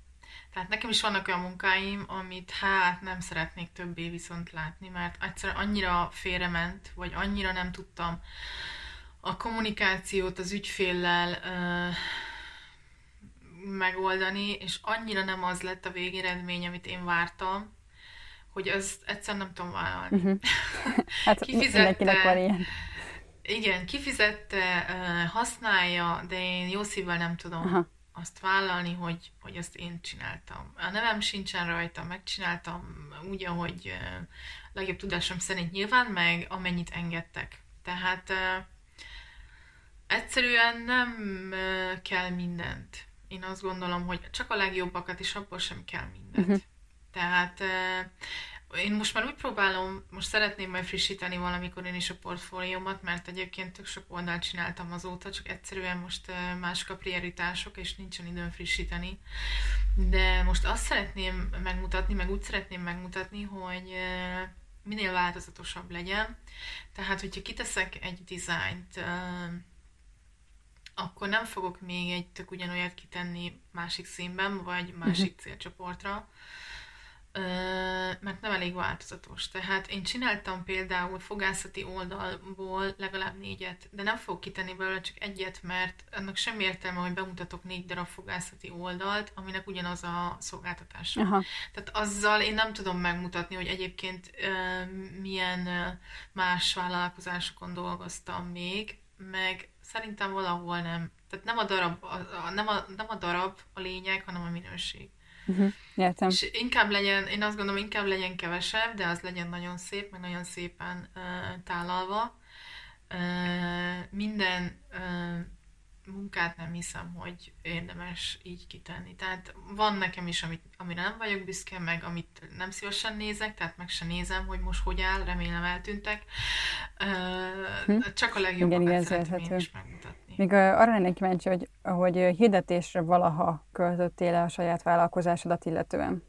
Tehát nekem is vannak olyan munkáim, amit hát nem szeretnék többé viszont látni, mert egyszerűen annyira félrement, vagy annyira nem tudtam a kommunikációt az ügyféllel megoldani, és annyira nem az lett a végeredmény, amit én vártam, hogy az egyszerűen nem tudom vállalni. Uh-huh. Hát kifizette, van ilyen. Igen, kifizette, használja, de én jó szívvel nem tudom Aha. azt vállalni, hogy, hogy azt én csináltam. A nevem sincsen rajta, megcsináltam úgy, ahogy legjobb tudásom szerint nyilván, meg amennyit engedtek. Tehát egyszerűen nem kell mindent én azt gondolom, hogy csak a legjobbakat, és abból sem kell mindent. Uh-huh. Tehát én most már úgy próbálom, most szeretném majd frissíteni valamikor én is a portfóliómat, mert egyébként tök sok oldalt csináltam azóta, csak egyszerűen most mások a prioritások, és nincsen időm frissíteni. De most azt szeretném megmutatni, meg úgy szeretném megmutatni, hogy minél változatosabb legyen. Tehát, hogyha kiteszek egy dizájnt, akkor nem fogok még egy tök ugyanolyat kitenni másik színben, vagy másik uh-huh. célcsoportra, mert nem elég változatos. Tehát én csináltam például fogászati oldalból legalább négyet, de nem fogok kitenni belőle csak egyet, mert annak sem értelme, hogy bemutatok négy darab fogászati oldalt, aminek ugyanaz a szolgáltatása. Aha. Tehát azzal én nem tudom megmutatni, hogy egyébként milyen más vállalkozásokon dolgoztam még, meg szerintem valahol nem. Tehát nem a darab a, a, nem, a, nem a darab a lényeg, hanem a minőség. Uh-huh, értem. És inkább legyen, én azt gondolom, inkább legyen kevesebb, de az legyen nagyon szép, meg nagyon szépen uh, tálalva. Uh, minden uh, munkát nem hiszem, hogy érdemes így kitenni. Tehát van nekem is, amit, amire nem vagyok büszke, meg amit nem szívesen nézek, tehát meg se nézem, hogy most hogy áll, remélem eltűntek. Hm? Csak a legjobbakat igen, szeretném én is megmutatni. Még arra lennék kíváncsi, hogy, hogy hirdetésre valaha költöttél a saját vállalkozásodat illetően?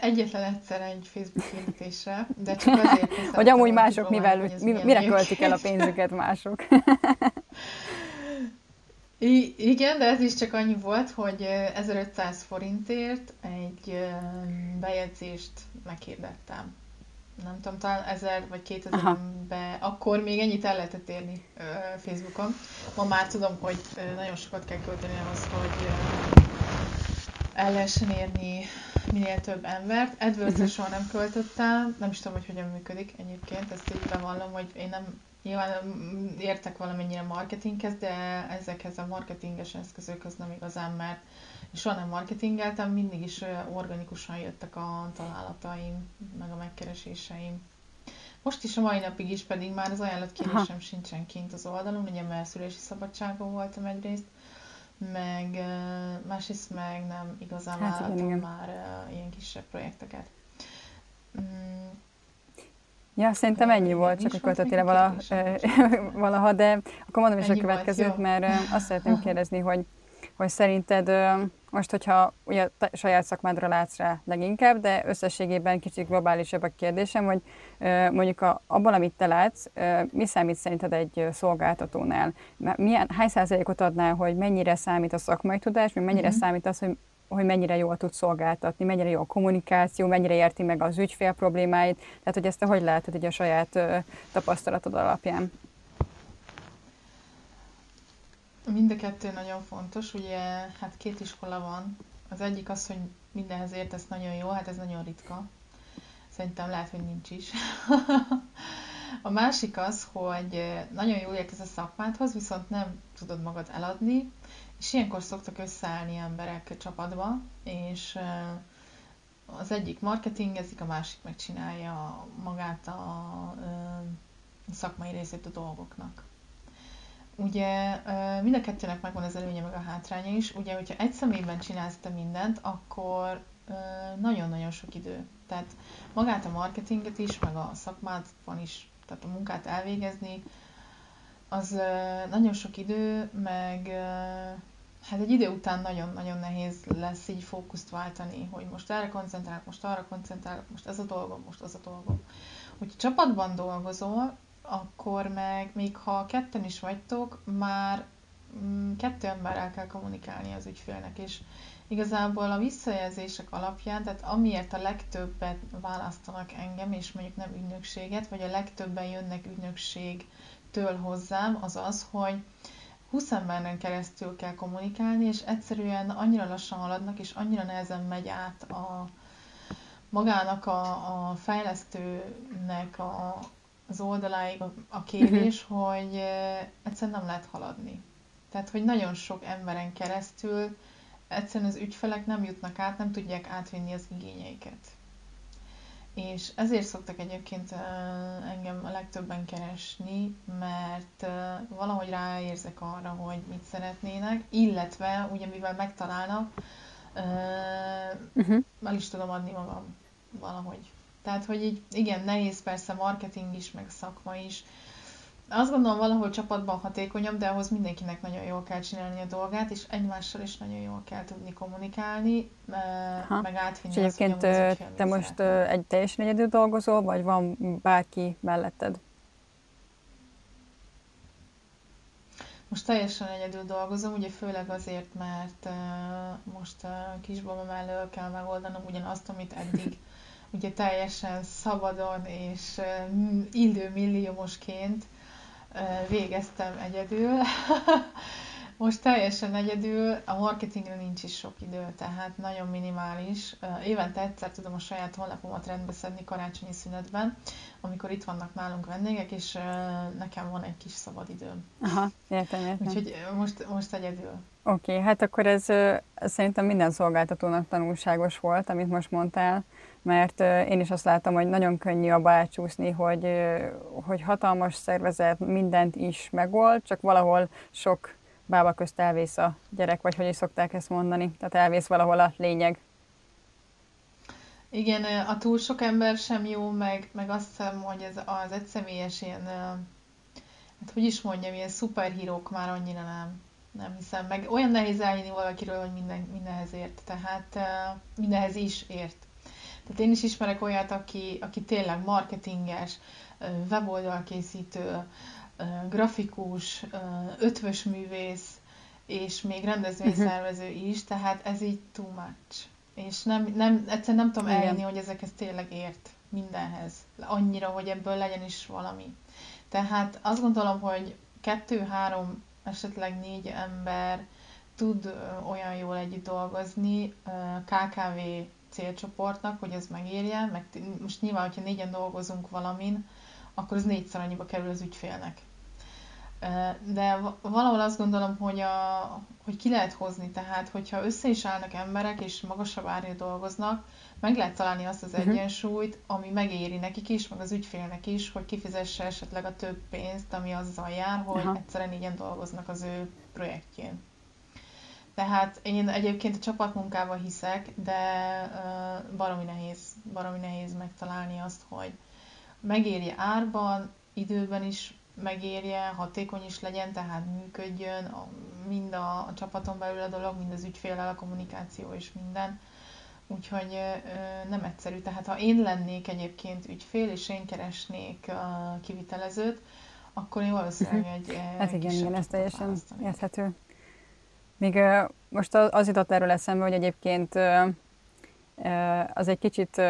Egyetlen egyszer egy Facebook hirdetésre, de csak azért Hogy amúgy mások mivel, mi, mire költik el a pénzüket mások. I- igen, de ez is csak annyi volt, hogy 1500 forintért egy bejegyzést meghirdettem. Nem tudom, talán 1000 vagy 2000 be, akkor még ennyit el lehetett érni Facebookon. Ma már tudom, hogy nagyon sokat kell költeni ahhoz, hogy el lehessen érni minél több embert. AdWords-re uh-huh. soha nem költöttem, nem is tudom, hogy hogyan működik egyébként, ezt így bevallom, hogy én nem nyilván értek valamennyire marketinghez, de ezekhez a marketinges eszközökhöz nem igazán, mert soha nem marketingeltem, mindig is organikusan jöttek a találataim, meg a megkereséseim. Most is a mai napig is pedig már az ajánlatkérésem sincsen kint az oldalon, ugye mert szülési szabadságon voltam egyrészt, meg másrészt meg nem igazán hát, vállaltam igen, igen. már ilyen kisebb projekteket. Mm. Ja, szerintem ennyi volt, csak hogy költöttél vala, valaha, de akkor mondom is ennyi a következőt, volt, mert azt szeretném kérdezni, hogy, hogy szerinted most, hogyha ugye a saját szakmádra látsz rá leginkább, de összességében kicsit globálisabb a kérdésem, hogy mondjuk a, abban, amit te látsz, mi számít szerinted egy szolgáltatónál? Milyen, hány százalékot adnál, hogy mennyire számít a szakmai tudás, vagy mennyire uh-huh. számít az, hogy hogy mennyire jól tud szolgáltatni, mennyire jó a kommunikáció, mennyire érti meg az ügyfél problémáit, tehát hogy ezt te hogy látod egy a saját tapasztalatod alapján? Mind a kettő nagyon fontos, ugye hát két iskola van. Az egyik az, hogy mindenhez értesz nagyon jó, hát ez nagyon ritka. Szerintem lehet, hogy nincs is. A másik az, hogy nagyon jól értesz a szakmádhoz, viszont nem tudod magad eladni, és ilyenkor szoktak összeállni emberek csapatba, és az egyik marketingezik, a másik megcsinálja magát a szakmai részét a dolgoknak. Ugye mind a kettőnek megvan az előnye meg a hátránya is. Ugye, hogyha egy személyben csinálsz te mindent, akkor nagyon-nagyon sok idő. Tehát magát a marketinget is, meg a szakmát van is, tehát a munkát elvégezni, az nagyon sok idő, meg hát egy idő után nagyon-nagyon nehéz lesz így fókuszt váltani, hogy most erre koncentrálok, most arra koncentrálok, most ez a dolgom, most az a dolgom. Hogyha csapatban dolgozol, akkor meg még ha ketten is vagytok, már mm, kettő emberrel kell kommunikálni az ügyfélnek, és igazából a visszajelzések alapján, tehát amiért a legtöbbet választanak engem, és mondjuk nem ügynökséget, vagy a legtöbben jönnek ügynökségtől hozzám, az az, hogy 20 emberen keresztül kell kommunikálni, és egyszerűen annyira lassan haladnak, és annyira nehezen megy át a magának a, a fejlesztőnek a, az oldaláig a kérés, uh-huh. hogy egyszerűen nem lehet haladni. Tehát, hogy nagyon sok emberen keresztül egyszerűen az ügyfelek nem jutnak át, nem tudják átvinni az igényeiket. És ezért szoktak egyébként engem a legtöbben keresni, mert valahogy ráérzek arra, hogy mit szeretnének, illetve ugye mivel megtalálnak, uh-huh. el is tudom adni magam valahogy. Tehát, hogy így, igen, nehéz persze marketing is, meg szakma is. Azt gondolom valahol csapatban hatékonyabb, de ahhoz mindenkinek nagyon jól kell csinálni a dolgát, és egymással is nagyon jól kell tudni kommunikálni, Aha. meg átvinni És egyébként azt, te most szeretne. egy teljesen egyedül dolgozol, vagy van bárki melletted? Most teljesen egyedül dolgozom, ugye főleg azért, mert most kisbaba mellől kell megoldanom ugyanazt, amit eddig ugye teljesen szabadon és illő milliómosként végeztem egyedül. Most teljesen egyedül, a marketingre nincs is sok idő, tehát nagyon minimális. Évente egyszer tudom a saját honlapomat rendbeszedni karácsonyi szünetben, amikor itt vannak nálunk vendégek, és nekem van egy kis szabad időm. Aha, értem, értem. Úgyhogy most, most egyedül. Oké, okay, hát akkor ez, ez szerintem minden szolgáltatónak tanulságos volt, amit most mondtál mert én is azt látom, hogy nagyon könnyű abba elcsúszni, hogy, hogy hatalmas szervezet mindent is megold, csak valahol sok bába közt elvész a gyerek, vagy hogy is szokták ezt mondani, tehát elvész valahol a lényeg. Igen, a túl sok ember sem jó, meg, meg azt hiszem, hogy ez az egyszemélyes ilyen, hát hogy is mondjam, ilyen szuperhírók már annyira nem, nem hiszem. Meg olyan nehéz elhinni valakiről, hogy minden, mindenhez ért, tehát mindenhez is ért. Tehát én is ismerek olyat, aki, aki tényleg marketinges, weboldalkészítő, grafikus, ötvös művész, és még rendezvényszervező mhm. is, tehát ez így too much. És nem, nem, egyszerűen nem tudom elérni, hogy ezekhez tényleg ért mindenhez. Annyira, hogy ebből legyen is valami. Tehát azt gondolom, hogy kettő-három, esetleg négy ember tud olyan jól együtt dolgozni, KKV célcsoportnak, hogy ez megérje, meg most nyilván, hogyha négyen dolgozunk valamin, akkor az négyszer annyiba kerül az ügyfélnek. De valahol azt gondolom, hogy, a, hogy ki lehet hozni, tehát hogyha össze is állnak emberek, és magasabb árért dolgoznak, meg lehet találni azt az uh-huh. egyensúlyt, ami megéri nekik is, meg az ügyfélnek is, hogy kifizesse esetleg a több pénzt, ami azzal jár, hogy uh-huh. egyszerűen négyen dolgoznak az ő projektjén. Tehát én egyébként a csapatmunkába hiszek, de uh, baromi nehéz, baromi nehéz megtalálni azt, hogy megérje árban, időben is megérje, hatékony is legyen, tehát működjön a, mind a, a csapaton belül a dolog, mind az ügyféllel a kommunikáció és minden. Úgyhogy ö, nem egyszerű. Tehát ha én lennék egyébként ügyfél, és én keresnék uh, kivitelezőt, akkor én valószínűleg egy Hát igen, igen, ez teljesen érthető. Még most az jutott erről eszembe, hogy egyébként az egy kicsit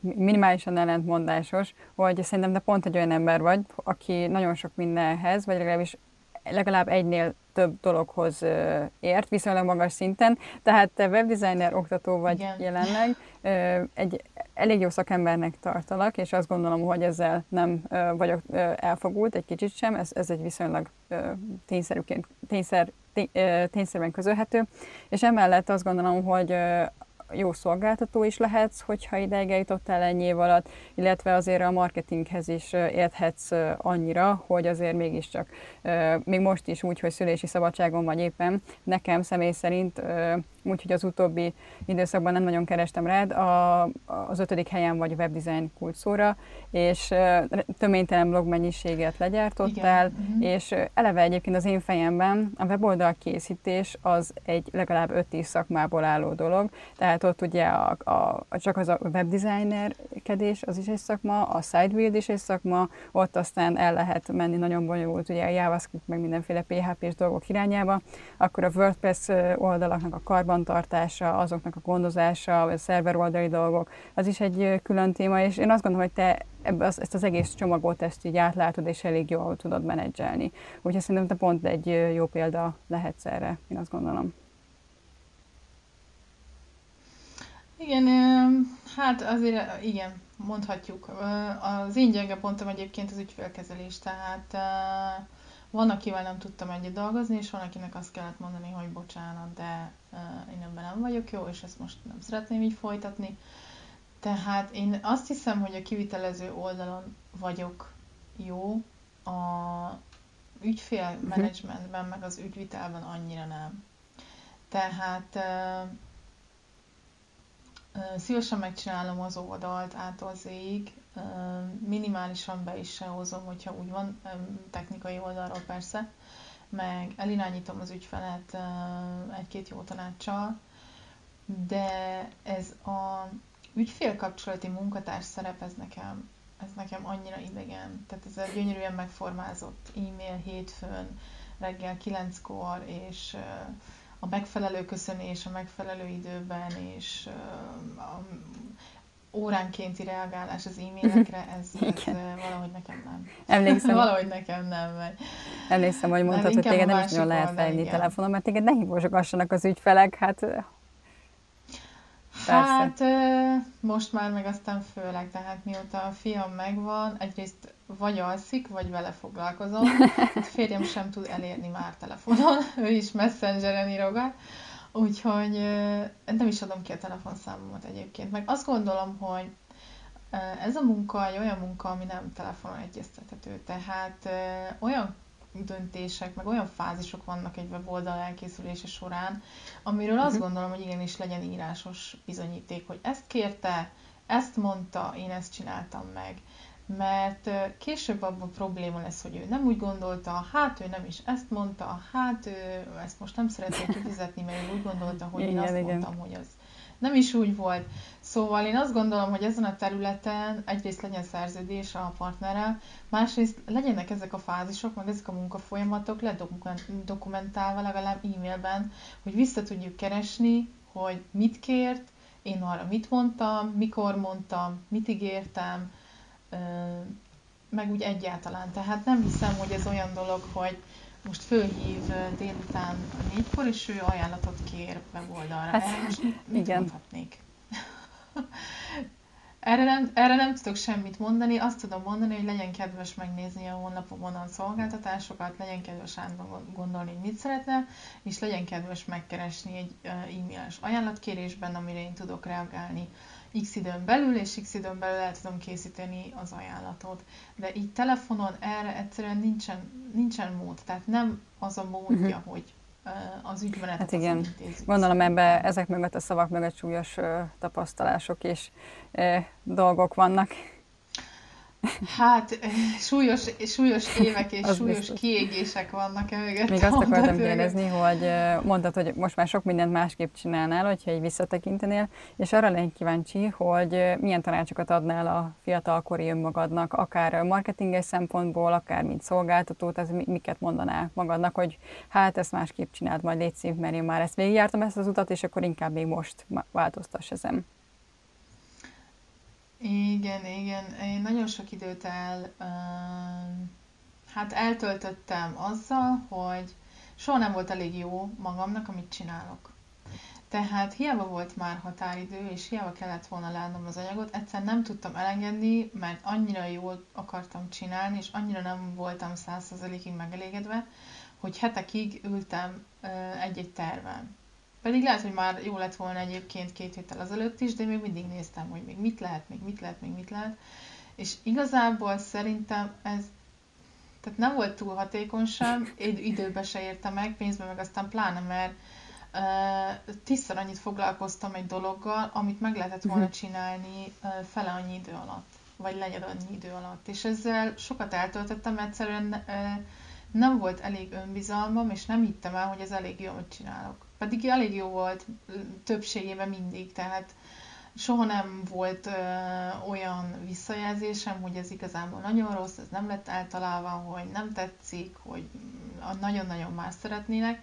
minimálisan ellentmondásos, hogy szerintem te pont egy olyan ember vagy, aki nagyon sok mindenhez, vagy legalábbis legalább egynél több dologhoz ért, viszonylag magas szinten. Tehát te webdesigner oktató vagy Igen. jelenleg. Egy elég jó szakembernek tartalak, és azt gondolom, hogy ezzel nem vagyok elfogult egy kicsit sem, ez, ez egy viszonylag tényszerűként, tényszer, tényszerűen közölhető, és emellett azt gondolom, hogy jó szolgáltató is lehetsz, hogyha ideig eljutottál ennyi év alatt, illetve azért a marketinghez is érthetsz annyira, hogy azért mégiscsak még most is úgy, hogy szülési szabadságon vagy éppen, nekem személy szerint úgyhogy az utóbbi időszakban nem nagyon kerestem rád. A, az ötödik helyen vagy webdesign kulcsszóra, és töménytelen blog mennyiséget legyártottál, Igen. Mhm. és eleve egyébként az én fejemben a weboldal készítés az egy legalább 5-10 szakmából álló dolog, tehát ott ugye a, a, csak az a webdesignerkedés az is egy szakma, a sidebuild is egy szakma, ott aztán el lehet menni nagyon bonyolult, ugye a JavaScript meg mindenféle PHP-s dolgok irányába, akkor a WordPress oldalaknak a karban karbantartása, azoknak a gondozása, a szerver oldali dolgok, az is egy külön téma, és én azt gondolom, hogy te ebbe az, ezt az egész csomagot ezt így átlátod, és elég jól tudod menedzselni. Úgyhogy szerintem te pont egy jó példa lehetsz erre, én azt gondolom. Igen, hát azért igen, mondhatjuk. Az én gyenge pontom egyébként az ügyfélkezelés, tehát van, akivel nem tudtam együtt dolgozni, és van, akinek azt kellett mondani, hogy bocsánat, de én ebben nem vagyok jó, és ezt most nem szeretném így folytatni. Tehát én azt hiszem, hogy a kivitelező oldalon vagyok jó, a ügyfél menedzsmentben, meg az ügyvitelben annyira nem. Tehát szívesen megcsinálom az oldalt át az ég, minimálisan be is hozom, hogyha úgy van, technikai oldalról persze, meg elirányítom az ügyfelet egy-két jó tanácssal, de ez a ügyfélkapcsolati munkatárs szerep, ez nekem, ez nekem annyira idegen. Tehát ez egy gyönyörűen megformázott e-mail hétfőn, reggel kilenckor, és a megfelelő köszönés a megfelelő időben, és a óránkénti reagálás az e-mailekre, ez, ez valahogy nekem nem. Emlékszem. valahogy nekem nem megy. Emlékszem, hogy mondtad, hogy téged nem is nagyon lehet felhívni telefonon, mert téged ne hívosogassanak az ügyfelek, hát Persze. Hát most már meg aztán főleg, tehát mióta a fiam megvan, egyrészt vagy alszik, vagy vele foglalkozom. A férjem sem tud elérni már telefonon, ő is messengeren írogat. Úgyhogy nem is adom ki a telefonszámomat egyébként. Meg azt gondolom, hogy ez a munka egy olyan munka, ami nem telefonon egyeztethető. Tehát olyan döntések, meg olyan fázisok vannak egy weboldal elkészülése során, amiről azt mhm. gondolom, hogy igenis legyen írásos bizonyíték, hogy ezt kérte, ezt mondta, én ezt csináltam meg mert később abban probléma lesz, hogy ő nem úgy gondolta, hát ő nem is ezt mondta, hát ő ezt most nem szeretné kifizetni, mert ő úgy gondolta, hogy igen, én azt igen. mondtam, hogy az nem is úgy volt. Szóval én azt gondolom, hogy ezen a területen egyrészt legyen szerződés a partnerrel, másrészt legyenek ezek a fázisok, meg ezek a munkafolyamatok ledokumentálva legalább e-mailben, hogy vissza tudjuk keresni, hogy mit kért, én arra mit mondtam, mikor mondtam, mit ígértem, meg úgy egyáltalán. Tehát nem hiszem, hogy ez olyan dolog, hogy most fölhív délután négykor, és ő ajánlatot kér weboldalra. Hát, Erre most mit, igen. mondhatnék? Erre nem, erre nem tudok semmit mondani, azt tudom mondani, hogy legyen kedves megnézni a honlapomon a szolgáltatásokat, legyen kedves gondolni, hogy mit szeretne, és legyen kedves megkeresni egy e-mailes ajánlatkérésben, amire én tudok reagálni x időn belül, és x időn belül el tudom készíteni az ajánlatot. De így telefonon erre egyszerűen nincsen, nincsen mód, tehát nem az a módja, uh-huh. hogy az ügymenetet Hát igen, gondolom ebbe ezek mögött a szavak mögött súlyos tapasztalások és dolgok vannak. Hát súlyos, súlyos évek és súlyos biztos. kiégések vannak emögött. Még azt akartam kérdezni, hogy mondtad, hogy most már sok mindent másképp csinálnál, hogyha egy visszatekintenél, és arra lennék kíváncsi, hogy milyen tanácsokat adnál a fiatalkori önmagadnak, akár marketinges szempontból, akár mint szolgáltató, tehát miket mondanál magadnak, hogy hát ezt másképp csináld, majd légy szív, mert én már ezt végigjártam ezt az utat, és akkor inkább még most változtass ezen. Igen, igen. Én nagyon sok időt el, hát eltöltöttem azzal, hogy soha nem volt elég jó magamnak, amit csinálok. Tehát hiába volt már határidő, és hiába kellett volna leadnom az anyagot, egyszer nem tudtam elengedni, mert annyira jól akartam csinálni, és annyira nem voltam százszerzelékig megelégedve, hogy hetekig ültem egy-egy terven. Pedig lehet, hogy már jó lett volna egyébként két héttel azelőtt is, de még mindig néztem, hogy még mit lehet, még mit lehet, még mit lehet. És igazából szerintem ez tehát nem volt túl hatékony sem, időbe se érte meg, pénzbe meg aztán pláne, mert uh, tízszer annyit foglalkoztam egy dologgal, amit meg lehetett volna mhm. csinálni uh, fele annyi idő alatt, vagy legyed annyi idő alatt. És ezzel sokat eltöltöttem, egyszerűen uh, nem volt elég önbizalmam, és nem hittem el, hogy ez elég jó, hogy csinálok. Pedig elég jó volt többségében mindig, tehát soha nem volt ö, olyan visszajelzésem, hogy ez igazából nagyon rossz, ez nem lett általában, hogy nem tetszik, hogy nagyon-nagyon más szeretnének.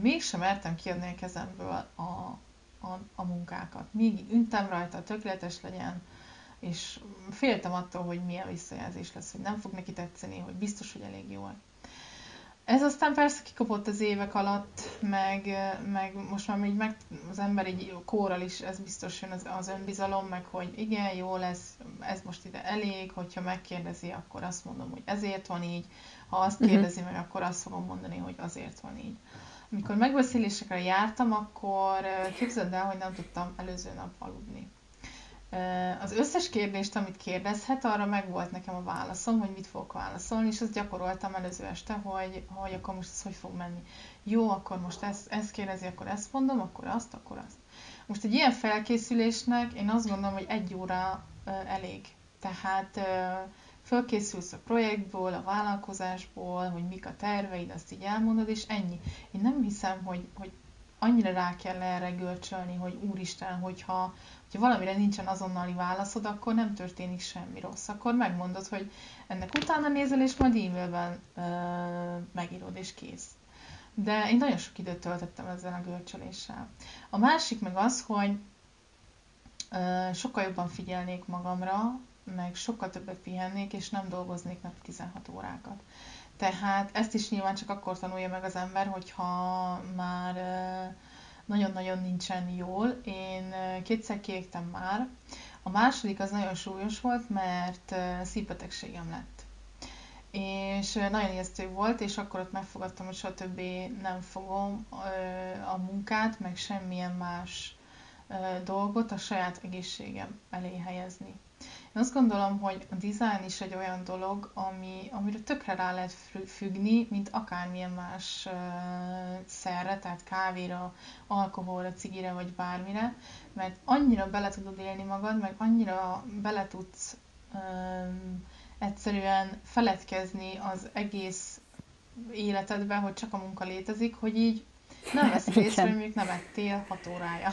Mégsem mertem kiadni a kezemből a, a, a munkákat. Még üntem rajta, tökéletes legyen, és féltem attól, hogy milyen visszajelzés lesz, hogy nem fog neki tetszeni, hogy biztos, hogy elég jó. Ez aztán persze kikopott az évek alatt, meg, meg most már így meg az ember így kórral is, ez biztos jön az, az önbizalom, meg hogy igen, jó lesz, ez most ide elég, hogyha megkérdezi, akkor azt mondom, hogy ezért van így, ha azt mhm. kérdezi meg, akkor azt fogom mondani, hogy azért van így. Amikor megbeszélésekre jártam, akkor képzeld el, hogy nem tudtam előző nap aludni. Az összes kérdést, amit kérdezhet, arra meg volt nekem a válaszom, hogy mit fogok válaszolni, és azt gyakoroltam előző este, hogy, hogy akkor most ez hogy fog menni. Jó, akkor most ezt, ezt kérdezi, akkor ezt mondom, akkor azt, akkor azt. Most egy ilyen felkészülésnek én azt gondolom, hogy egy óra elég. Tehát fölkészülsz a projektból, a vállalkozásból, hogy mik a terveid, azt így elmondod, és ennyi. Én nem hiszem, hogy, hogy annyira rá kell erre görcsölni, hogy úristen, hogyha ha valamire nincsen azonnali válaszod, akkor nem történik semmi rossz. Akkor megmondod, hogy ennek utána nézel, és majd e-mailben ö, megírod, és kész. De én nagyon sok időt töltöttem ezzel a görcsöléssel. A másik meg az, hogy ö, sokkal jobban figyelnék magamra, meg sokkal többet pihennék, és nem dolgoznék meg 16 órákat. Tehát ezt is nyilván csak akkor tanulja meg az ember, hogyha már nagyon-nagyon nincsen jól. Én kétszer kiégtem már. A második az nagyon súlyos volt, mert szívbetegségem lett. És nagyon ijesztő volt, és akkor ott megfogadtam, hogy soha többé nem fogom a munkát, meg semmilyen más dolgot a saját egészségem elé helyezni. Én azt gondolom, hogy a design is egy olyan dolog, ami, amire tökre rá lehet függni, mint akármilyen más uh, szerre, tehát kávéra, alkoholra, cigire vagy bármire, mert annyira bele tudod élni magad, meg annyira bele tudsz um, egyszerűen feledkezni az egész életedbe, hogy csak a munka létezik, hogy így nem veszik észre, hogy mondjuk nem ettél hat órája.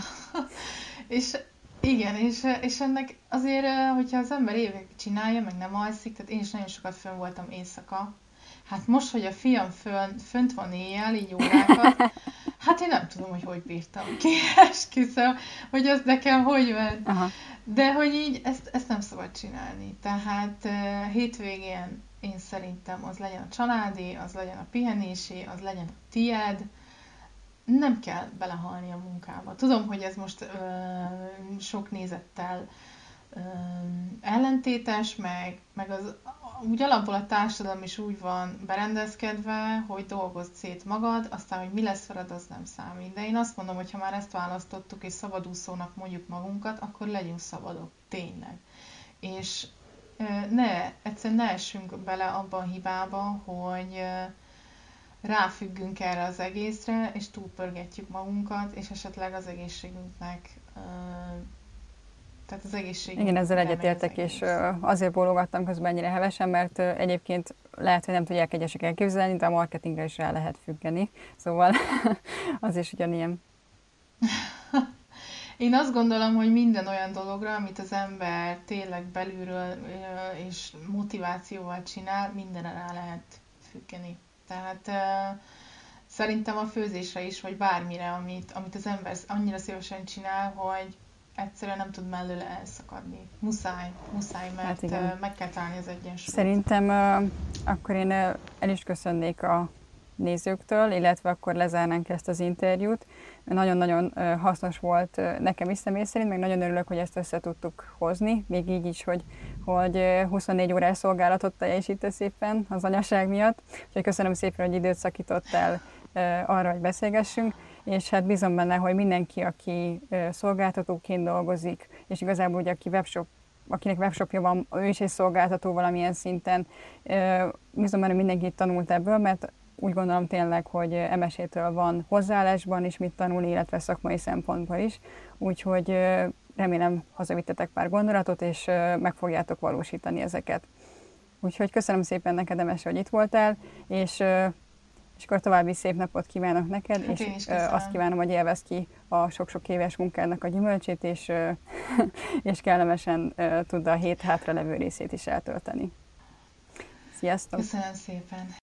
és igen, és, és ennek azért, hogyha az ember évek csinálja, meg nem alszik, tehát én is nagyon sokat fönn voltam éjszaka. Hát most, hogy a fiam fönn, fönt van éjjel, így órákat, hát én nem tudom, hogy hogy bírtam ki, esküszöm, hogy az nekem hogy ment. Aha. De hogy így ezt, ezt nem szabad csinálni. Tehát uh, hétvégén én szerintem az legyen a családi, az legyen a pihenésé, az legyen a tied, nem kell belehalni a munkába. Tudom, hogy ez most ö, sok nézettel ö, ellentétes, meg, meg az, úgy alapból a társadalom is úgy van berendezkedve, hogy dolgozd szét magad, aztán, hogy mi lesz veled, az nem számít. De én azt mondom, hogy ha már ezt választottuk, és szabadúszónak mondjuk magunkat, akkor legyünk szabadok, tényleg. És ö, ne, egyszerűen ne essünk bele abban a hibába, hogy ö, ráfüggünk erre az egészre, és túlpörgetjük magunkat, és esetleg az egészségünknek tehát az egészség. Igen, ezzel egyetértek, és azért bólogattam közben ennyire hevesen, mert egyébként lehet, hogy nem tudják egyesek elképzelni, de a marketingre is rá lehet függeni. Szóval az is ugyanilyen. Én azt gondolom, hogy minden olyan dologra, amit az ember tényleg belülről és motivációval csinál, mindenre rá lehet függeni. Tehát uh, szerintem a főzésre is, vagy bármire, amit, amit az ember annyira szívesen csinál, hogy egyszerűen nem tud mellőle elszakadni. Muszáj, muszáj, mert hát meg kell találni az egyensúlyt. Szerintem uh, akkor én el is köszönnék a nézőktől, illetve akkor lezárnánk ezt az interjút. Nagyon-nagyon hasznos volt nekem is személy szerint, meg nagyon örülök, hogy ezt össze tudtuk hozni, még így is, hogy, hogy 24 órás szolgálatot teljesítesz szépen az anyaság miatt. Úgyhogy köszönöm szépen, hogy időt szakítottál arra, hogy beszélgessünk, és hát bízom benne, hogy mindenki, aki szolgáltatóként dolgozik, és igazából ugye aki webshop akinek webshopja van, ő is egy szolgáltató valamilyen szinten. Bízom benne, mindenki tanult ebből, mert úgy gondolom tényleg, hogy MSZ-től van hozzáállásban is mit tanulni, illetve szakmai szempontból is. Úgyhogy remélem hazavittetek pár gondolatot, és meg fogjátok valósítani ezeket. Úgyhogy köszönöm szépen neked, Emes, hogy itt voltál, és, és akkor további szép napot kívánok neked, hát és azt kívánom, hogy élvezd ki a sok-sok éves munkádnak a gyümölcsét, és, és kellemesen tudd a hét hátra levő részét is eltölteni. Sziasztok! Köszönöm szépen!